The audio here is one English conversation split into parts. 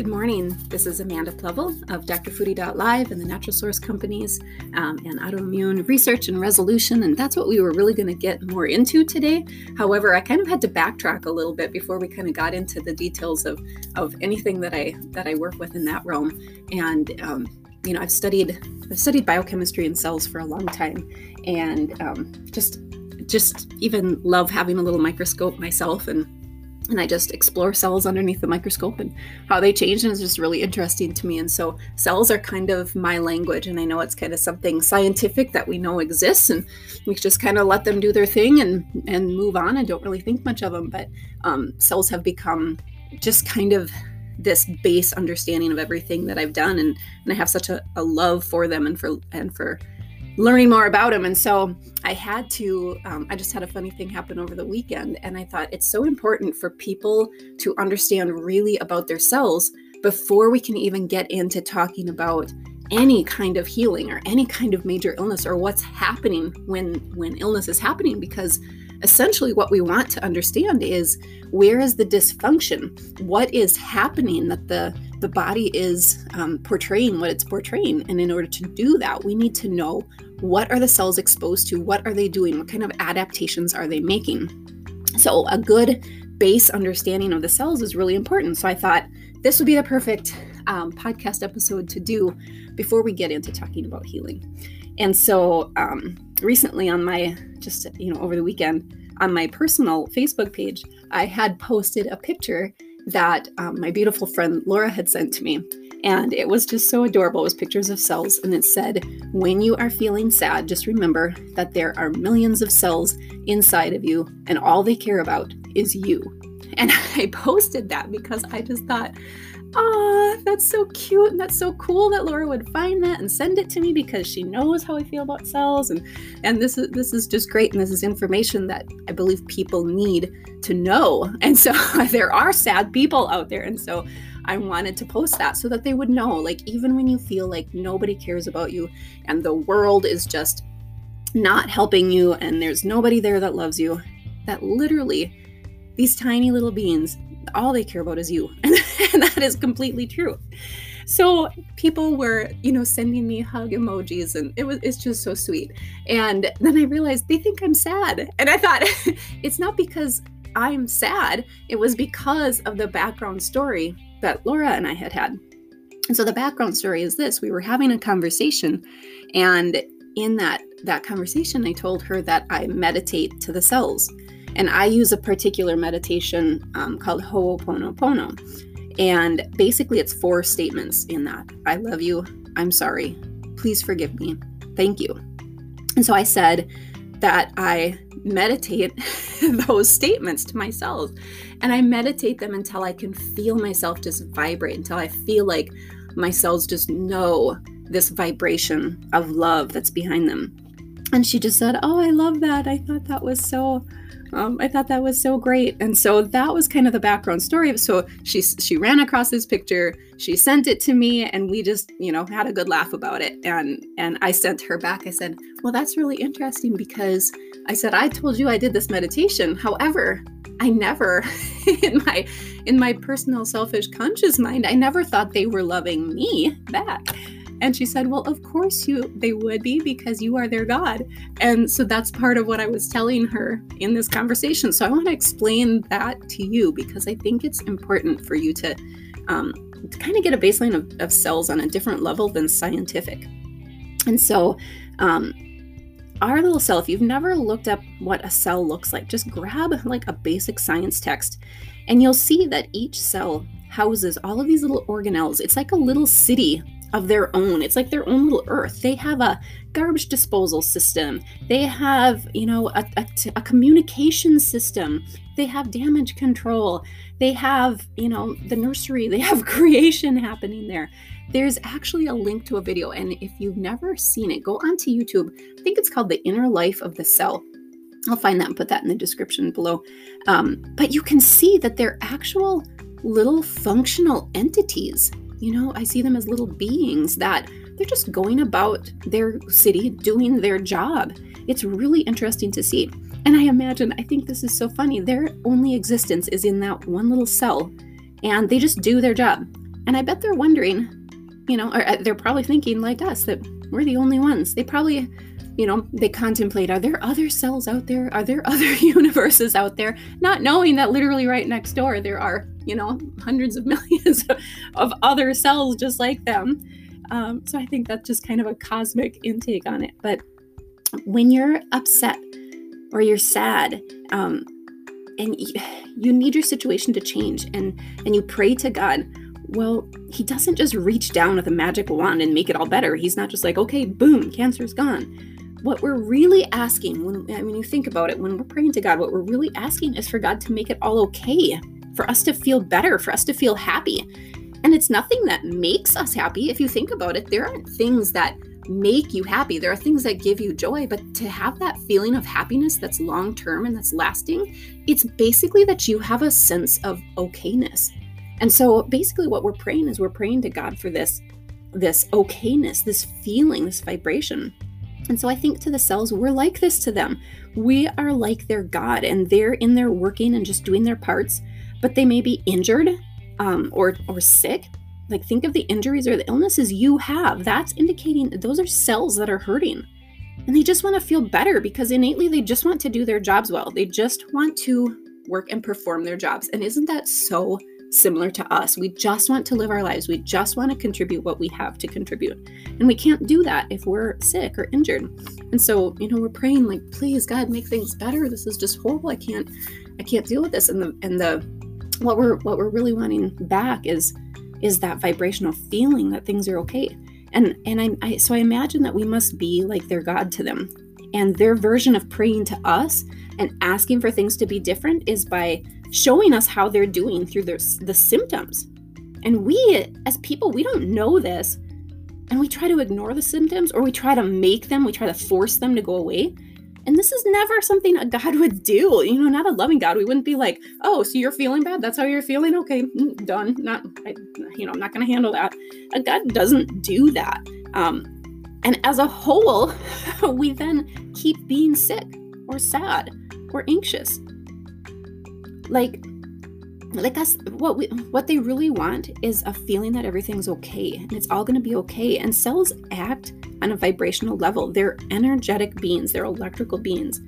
Good morning. This is Amanda Plevel of drfoodie.live and the Natural Source Companies um, and autoimmune research and resolution. And that's what we were really going to get more into today. However, I kind of had to backtrack a little bit before we kind of got into the details of, of anything that I that I work with in that realm. And um, you know, I've studied I've studied biochemistry and cells for a long time, and um, just just even love having a little microscope myself and and I just explore cells underneath the microscope and how they change, and it's just really interesting to me. And so, cells are kind of my language, and I know it's kind of something scientific that we know exists, and we just kind of let them do their thing and and move on, and don't really think much of them. But um, cells have become just kind of this base understanding of everything that I've done, and and I have such a, a love for them and for and for learning more about him. And so I had to, um, I just had a funny thing happen over the weekend. And I thought it's so important for people to understand really about their cells before we can even get into talking about any kind of healing or any kind of major illness or what's happening when when illness is happening because essentially what we want to understand is where is the dysfunction what is happening that the the body is um, portraying what it's portraying. And in order to do that we need to know what are the cells exposed to? What are they doing? What kind of adaptations are they making? So a good base understanding of the cells is really important. So i thought this would be the perfect um, podcast episode to do before we get into talking about healing. And so um, recently on my just you know over the weekend on my personal facebook page i had posted a picture that um, my beautiful friend laura had sent to me and it was just so adorable. It was pictures of cells, and it said, When you are feeling sad, just remember that there are millions of cells inside of you, and all they care about is you. And I posted that because I just thought, Ah, that's so cute and that's so cool that Laura would find that and send it to me because she knows how I feel about cells and and this is this is just great and this is information that I believe people need to know. And so there are sad people out there and so I wanted to post that so that they would know like even when you feel like nobody cares about you and the world is just not helping you and there's nobody there that loves you that literally these tiny little beings all they care about is you that is completely true. So people were you know sending me hug emojis and it was it's just so sweet. And then i realized they think i'm sad. And i thought it's not because i'm sad. It was because of the background story that laura and i had had. And so the background story is this. We were having a conversation and in that that conversation i told her that i meditate to the cells. And I use a particular meditation um, called Ho'oponopono. And basically, it's four statements in that I love you, I'm sorry, please forgive me, thank you. And so I said that I meditate those statements to myself. And I meditate them until I can feel myself just vibrate, until I feel like my cells just know this vibration of love that's behind them. And she just said, Oh, I love that. I thought that was so um, I thought that was so great, and so that was kind of the background story. So she she ran across this picture, she sent it to me, and we just you know had a good laugh about it. And and I sent her back. I said, well, that's really interesting because I said I told you I did this meditation. However, I never in my in my personal selfish conscious mind, I never thought they were loving me back. And she said, Well, of course you they would be because you are their God. And so that's part of what I was telling her in this conversation. So I want to explain that to you because I think it's important for you to, um, to kind of get a baseline of, of cells on a different level than scientific. And so um, our little cell, if you've never looked up what a cell looks like, just grab like a basic science text and you'll see that each cell houses all of these little organelles. It's like a little city of their own. It's like their own little earth. They have a garbage disposal system. They have, you know, a, a, a, communication system. They have damage control. They have, you know, the nursery. They have creation happening there. There's actually a link to a video. And if you've never seen it, go onto YouTube. I think it's called The Inner Life of the Cell. I'll find that and put that in the description below. Um, but you can see that they're actual little functional entities you know, I see them as little beings that they're just going about their city doing their job. It's really interesting to see. And I imagine, I think this is so funny. Their only existence is in that one little cell, and they just do their job. And I bet they're wondering, you know, or uh, they're probably thinking like us that we're the only ones. They probably, you know, they contemplate are there other cells out there? Are there other universes out there? Not knowing that literally right next door there are, you know, hundreds of millions of other cells just like them. Um, so I think that's just kind of a cosmic intake on it. But when you're upset or you're sad, um, and you need your situation to change, and and you pray to God, well, he doesn't just reach down with a magic wand and make it all better. He's not just like, okay, boom, cancer's gone. What we're really asking, when I mean, you think about it, when we're praying to God, what we're really asking is for God to make it all okay, for us to feel better, for us to feel happy. And it's nothing that makes us happy. If you think about it, there aren't things that make you happy. There are things that give you joy, but to have that feeling of happiness that's long term and that's lasting, it's basically that you have a sense of okayness. And so basically what we're praying is we're praying to God for this this okayness, this feeling, this vibration. And so I think to the cells, we're like this to them. We are like their God, and they're in there working and just doing their parts, but they may be injured um, or or sick. Like think of the injuries or the illnesses you have. That's indicating those are cells that are hurting. And they just want to feel better because innately they just want to do their jobs well. They just want to work and perform their jobs. And isn't that so similar to us. We just want to live our lives. We just want to contribute what we have to contribute. And we can't do that if we're sick or injured. And so, you know, we're praying like, please God, make things better. This is just horrible. I can't I can't deal with this. And the and the what we're what we're really wanting back is is that vibrational feeling that things are okay. And and I, I so I imagine that we must be like their God to them. And their version of praying to us and asking for things to be different is by showing us how they're doing through their, the symptoms. And we, as people, we don't know this. And we try to ignore the symptoms or we try to make them, we try to force them to go away. And this is never something a God would do. You know, not a loving God. We wouldn't be like, oh, so you're feeling bad? That's how you're feeling? Okay, mm, done. Not, I, you know, I'm not going to handle that. A God doesn't do that. Um, and as a whole, we then keep being sick or sad or anxious like like us what we what they really want is a feeling that everything's okay and it's all going to be okay. And cells act on a vibrational level. They're energetic beings they're electrical beings.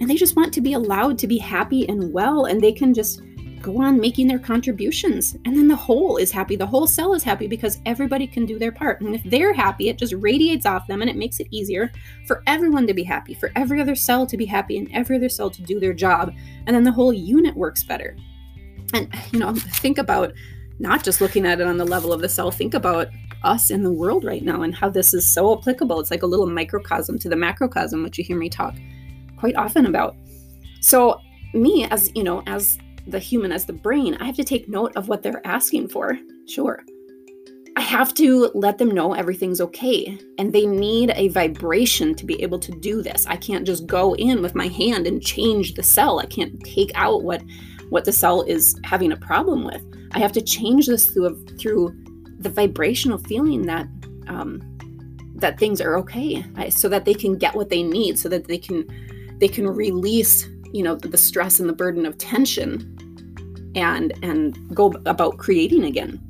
And they just want to be allowed to be happy and well and they can just go on making their contributions. And then the whole is happy. The whole cell is happy because everybody can do their part. And if they're happy it just radiates off them and it makes it easier for everyone to be happy for every other cell to be happy and every other cell to do their job. And then the whole unit works better. And you know think about not just looking at it on the level of the cell. Think about us in the world right now and how this is so applicable. It's like a little microcosm to the macrocosm which you hear me talk quite often about. So me as you know as the human as the brain, I have to take note of what they're asking for. Sure. I have to let them know everything's okay. And they need a vibration to be able to do this. I can't just go in with my hand and change the cell. I can't take out what what the cell is having a problem with. I have to change this through through the vibrational feeling that um, that things are okay, so that they can get what they need, so that they can they can release you know the stress and the burden of tension and and go about creating again.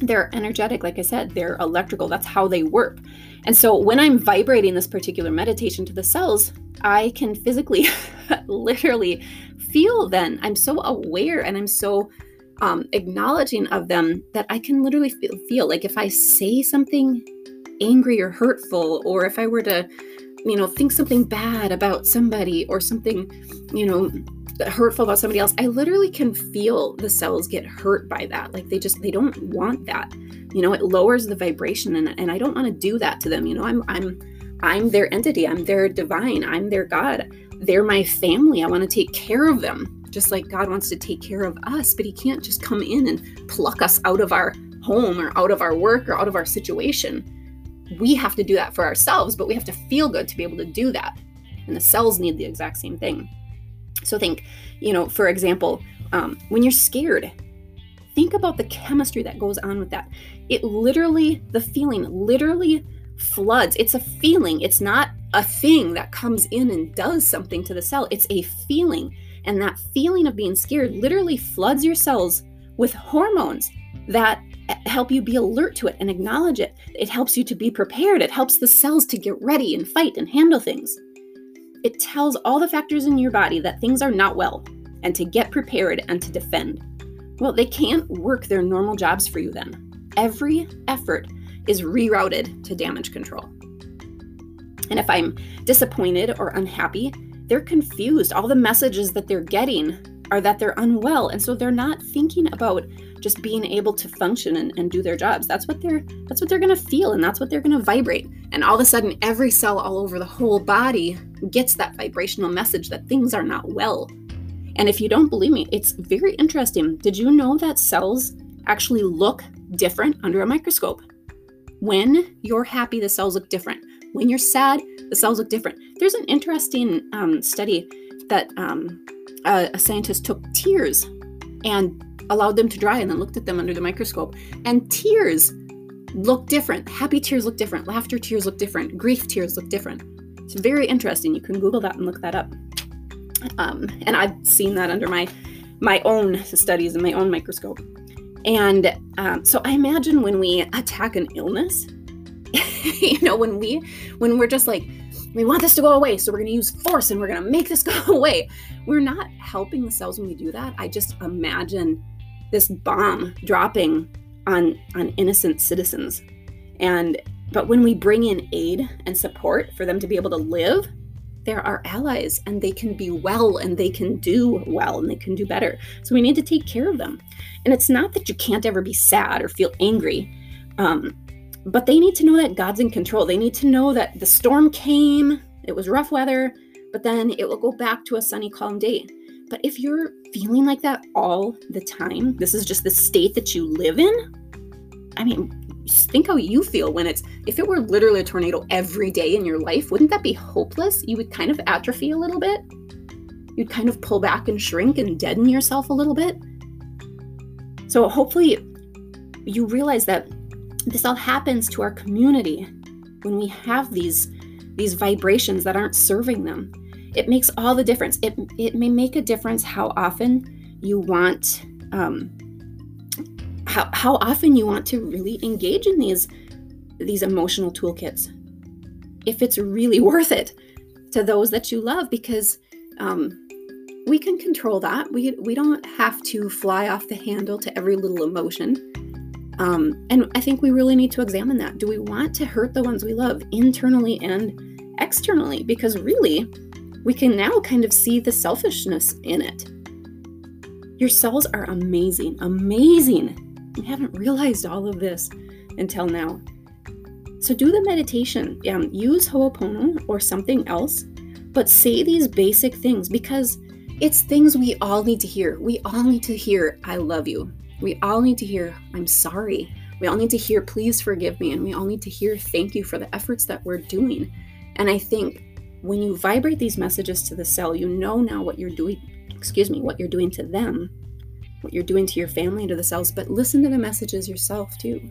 They're energetic like i said they're electrical that's how they work. And so when i'm vibrating this particular meditation to the cells i can physically literally feel then. I'm so aware and i'm so um, acknowledging of them that i can literally feel, feel like if i say something angry or hurtful or if i were to you know think something bad about somebody or something you know hurtful about somebody else i literally can feel the cells get hurt by that. Like they just they don't want that. You know it lowers the vibration and, and i don't want to do that to them you know? I'm i'm i'm their entity. I'm their divine. I'm their god. They're my family. I want to take care of them just like god wants to take care of us but he can't just come in and pluck us out of our home or out of our work or out of our situation. We have to do that for ourselves but we have to feel good to be able to do that. And the cells need the exact same thing so think, you know, for example, um, when you're scared, think about the chemistry that goes on with that. It literally, the feeling literally floods. It's a feeling. It's not a thing that comes in and does something to the cell. It's a feeling. And that feeling of being scared literally floods your cells with hormones that help you be alert to it and acknowledge it. It helps you to be prepared. It helps the cells to get ready and fight and handle things. It tells all the factors in your body that things are not well and to get prepared and to defend. Well, they can't work their normal jobs for you then. Every effort is rerouted to damage control. And if I'm disappointed or unhappy, they're confused. All the messages that they're getting are that they're unwell. And so they're not thinking about just being able to function and, and do their jobs. That's what they're that's what they're gonna feel and that's what they're gonna vibrate. And all of a sudden every cell all over the whole body gets that vibrational message that things are not well. And if you don't believe me, it's very interesting. Did you know that cells actually look different under a microscope? When you're happy, the cells look different. When you're sad, the cells look different. There's an interesting um, study that um, a, a scientist took tears and allowed them to dry and then looked at them under the microscope. And tears look different. Happy tears look different. Laughter tears look different. Grief tears look different. It's very interesting. You can Google that and look that up. Um, and I've seen that under my my own studies and my own microscope. And um, so I imagine when we attack an illness, you know, when we when we're just like we want this to go away, so we're going to use force and we're going to make this go away. We're not helping the cells when we do that. I just imagine this bomb dropping on on innocent citizens. And but when we bring in aid and support for them to be able to live, they're our allies and they can be well and they can do well and they can do better. So we need to take care of them. And it's not that you can't ever be sad or feel angry. Um, but they need to know that God's in control. They need to know that the storm came, it was rough weather, but then it will go back to a sunny, calm day. But if you're feeling like that all the time, this is just the state that you live in. I mean, think how you feel when it's, if it were literally a tornado every day in your life, wouldn't that be hopeless? You would kind of atrophy a little bit. You'd kind of pull back and shrink and deaden yourself a little bit. So hopefully you realize that this all happens to our community when we have these these vibrations that aren't serving them it makes all the difference it, it may make a difference how often you want um, how, how often you want to really engage in these these emotional toolkits if it's really worth it to those that you love because um, we can control that we, we don't have to fly off the handle to every little emotion um, and I think we really need to examine that. Do we want to hurt the ones we love internally and externally? Because really, we can now kind of see the selfishness in it. Your cells are amazing, amazing. We haven't realized all of this until now. So do the meditation. Um, use Ho'opono or something else, but say these basic things because it's things we all need to hear. We all need to hear, I love you. We all need to hear, I'm sorry. We all need to hear, please forgive me. And we all need to hear, thank you for the efforts that we're doing. And I think when you vibrate these messages to the cell, you know now what you're doing, excuse me, what you're doing to them, what you're doing to your family and to the cells, but listen to the messages yourself too.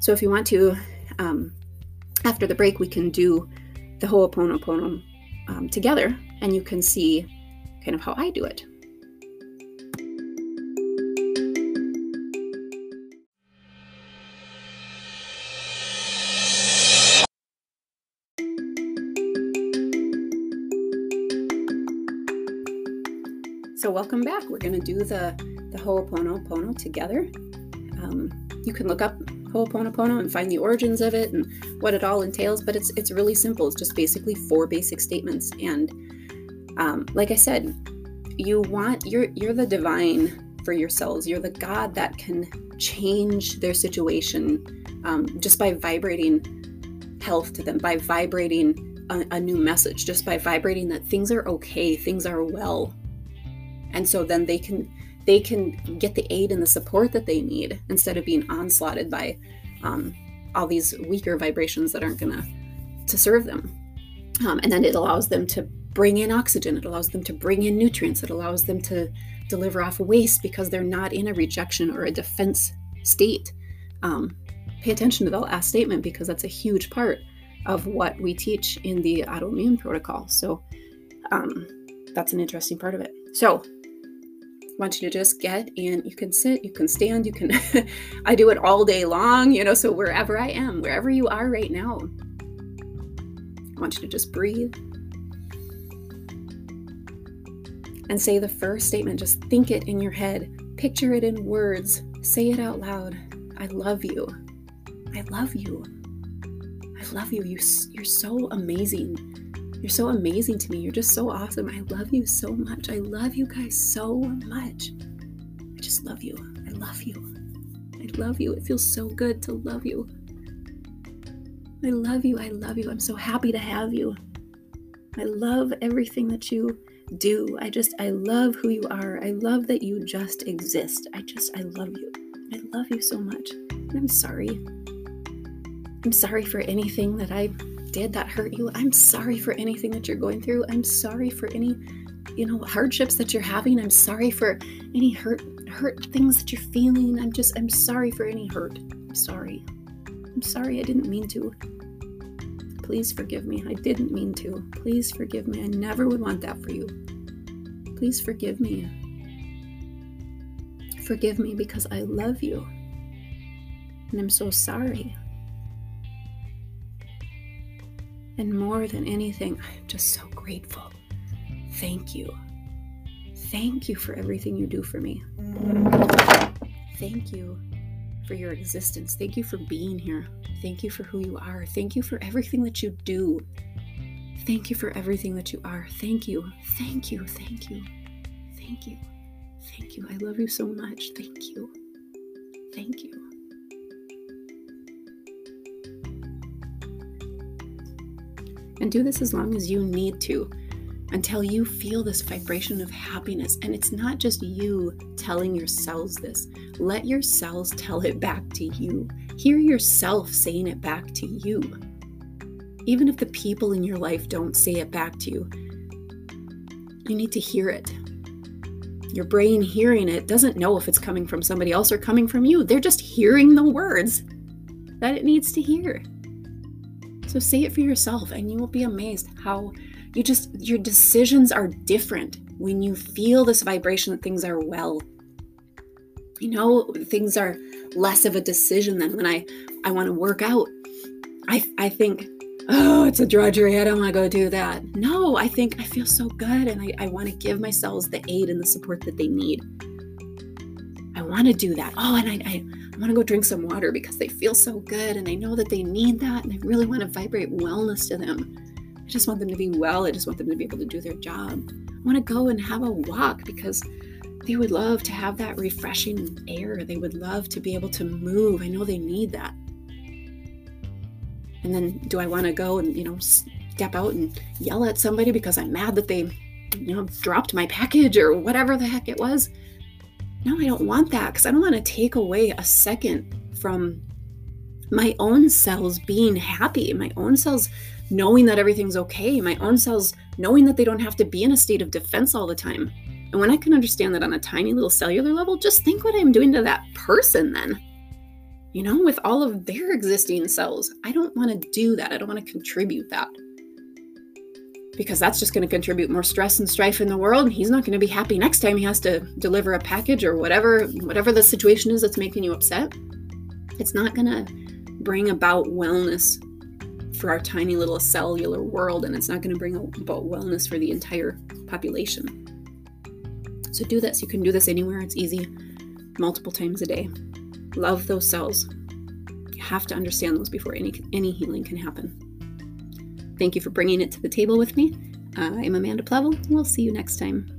So if you want to, um, after the break, we can do the Ho'oponopono um, together and you can see kind of how I do it. Welcome back. We're going to do the, the Ho'oponopono together. Um, you can look up Ho'oponopono and find the origins of it and what it all entails, but it's it's really simple. It's just basically four basic statements. And um, like I said, you want you're you're the divine for yourselves. You're the God that can change their situation um, just by vibrating health to them, by vibrating a, a new message, just by vibrating that things are okay, things are well, and so then they can they can get the aid and the support that they need instead of being onslaughted by um, all these weaker vibrations that aren't gonna to serve them. Um, and then it allows them to bring in oxygen. It allows them to bring in nutrients. It allows them to deliver off waste because they're not in a rejection or a defense state. Um, pay attention to the last statement because that's a huge part of what we teach in the autoimmune protocol. So um, that's an interesting part of it. So want you to just get in. You can sit, you can stand, you can. I do it all day long, you know, so wherever I am, wherever you are right now, I want you to just breathe and say the first statement. Just think it in your head, picture it in words, say it out loud. I love you. I love you. I love you. you you're so amazing. You're so amazing to me. You're just so awesome. I love you so much. I love you guys so much. I just love you. I love you. I love you. It feels so good to love you. I love you. I love you. I'm so happy to have you. I love everything that you do. I just, I love who you are. I love that you just exist. I just, I love you. I love you so much. I'm sorry. I'm sorry for anything that I did that hurt you. I'm sorry for anything that you're going through. I'm sorry for any, you know, hardships that you're having. I'm sorry for any hurt hurt things that you're feeling. I'm just I'm sorry for any hurt. I'm sorry. I'm sorry I didn't mean to. Please forgive me. I didn't mean to. Please forgive me. I never would want that for you. Please forgive me. Forgive me because I love you. And I'm so sorry. And more than anything, I'm just so grateful. Thank you. Thank you for everything you do for me. Thank you for your existence. Thank you for being here. Thank you for who you are. Thank you for everything that you do. Thank you for everything that you are. Thank you. Thank you. Thank you. Thank you. Thank you. I love you so much. Thank you. Thank you. And do this as long as you need to until you feel this vibration of happiness. And it's not just you telling your cells this, let your cells tell it back to you. Hear yourself saying it back to you. Even if the people in your life don't say it back to you, you need to hear it. Your brain hearing it doesn't know if it's coming from somebody else or coming from you. They're just hearing the words that it needs to hear. So say it for yourself, and you will be amazed how you just, your decisions are different when you feel this vibration that things are well. You know, things are less of a decision than when I, I want to work out. I, I think, oh, it's a drudgery. I don't want to go do that. No, I think I feel so good and I, I want to give myself the aid and the support that they need. Want to do that. Oh, and I, I, I want to go drink some water because they feel so good and I know that they need that and I really want to vibrate wellness to them. I just want them to be well. I just want them to be able to do their job. I want to go and have a walk because they would love to have that refreshing air. They would love to be able to move. I know they need that. And then do I want to go and, you know, step out and yell at somebody because I'm mad that they, you know, dropped my package or whatever the heck it was? No, I don't want that because I don't want to take away a second from my own cells being happy, my own cells knowing that everything's okay, my own cells knowing that they don't have to be in a state of defense all the time. And when I can understand that on a tiny little cellular level, just think what I'm doing to that person then. You know, with all of their existing cells. I don't want to do that. I don't want to contribute that because that's just going to contribute more stress and strife in the world and he's not going to be happy next time he has to deliver a package or whatever whatever the situation is that's making you upset. It's not going to bring about wellness for our tiny little cellular world and it's not going to bring about wellness for the entire population. So do this. You can do this anywhere. It's easy. Multiple times a day. Love those cells. You have to understand those before any any healing can happen Thank you for bringing it to the table with me. Uh, I'm Amanda Plevel. We'll see you next time.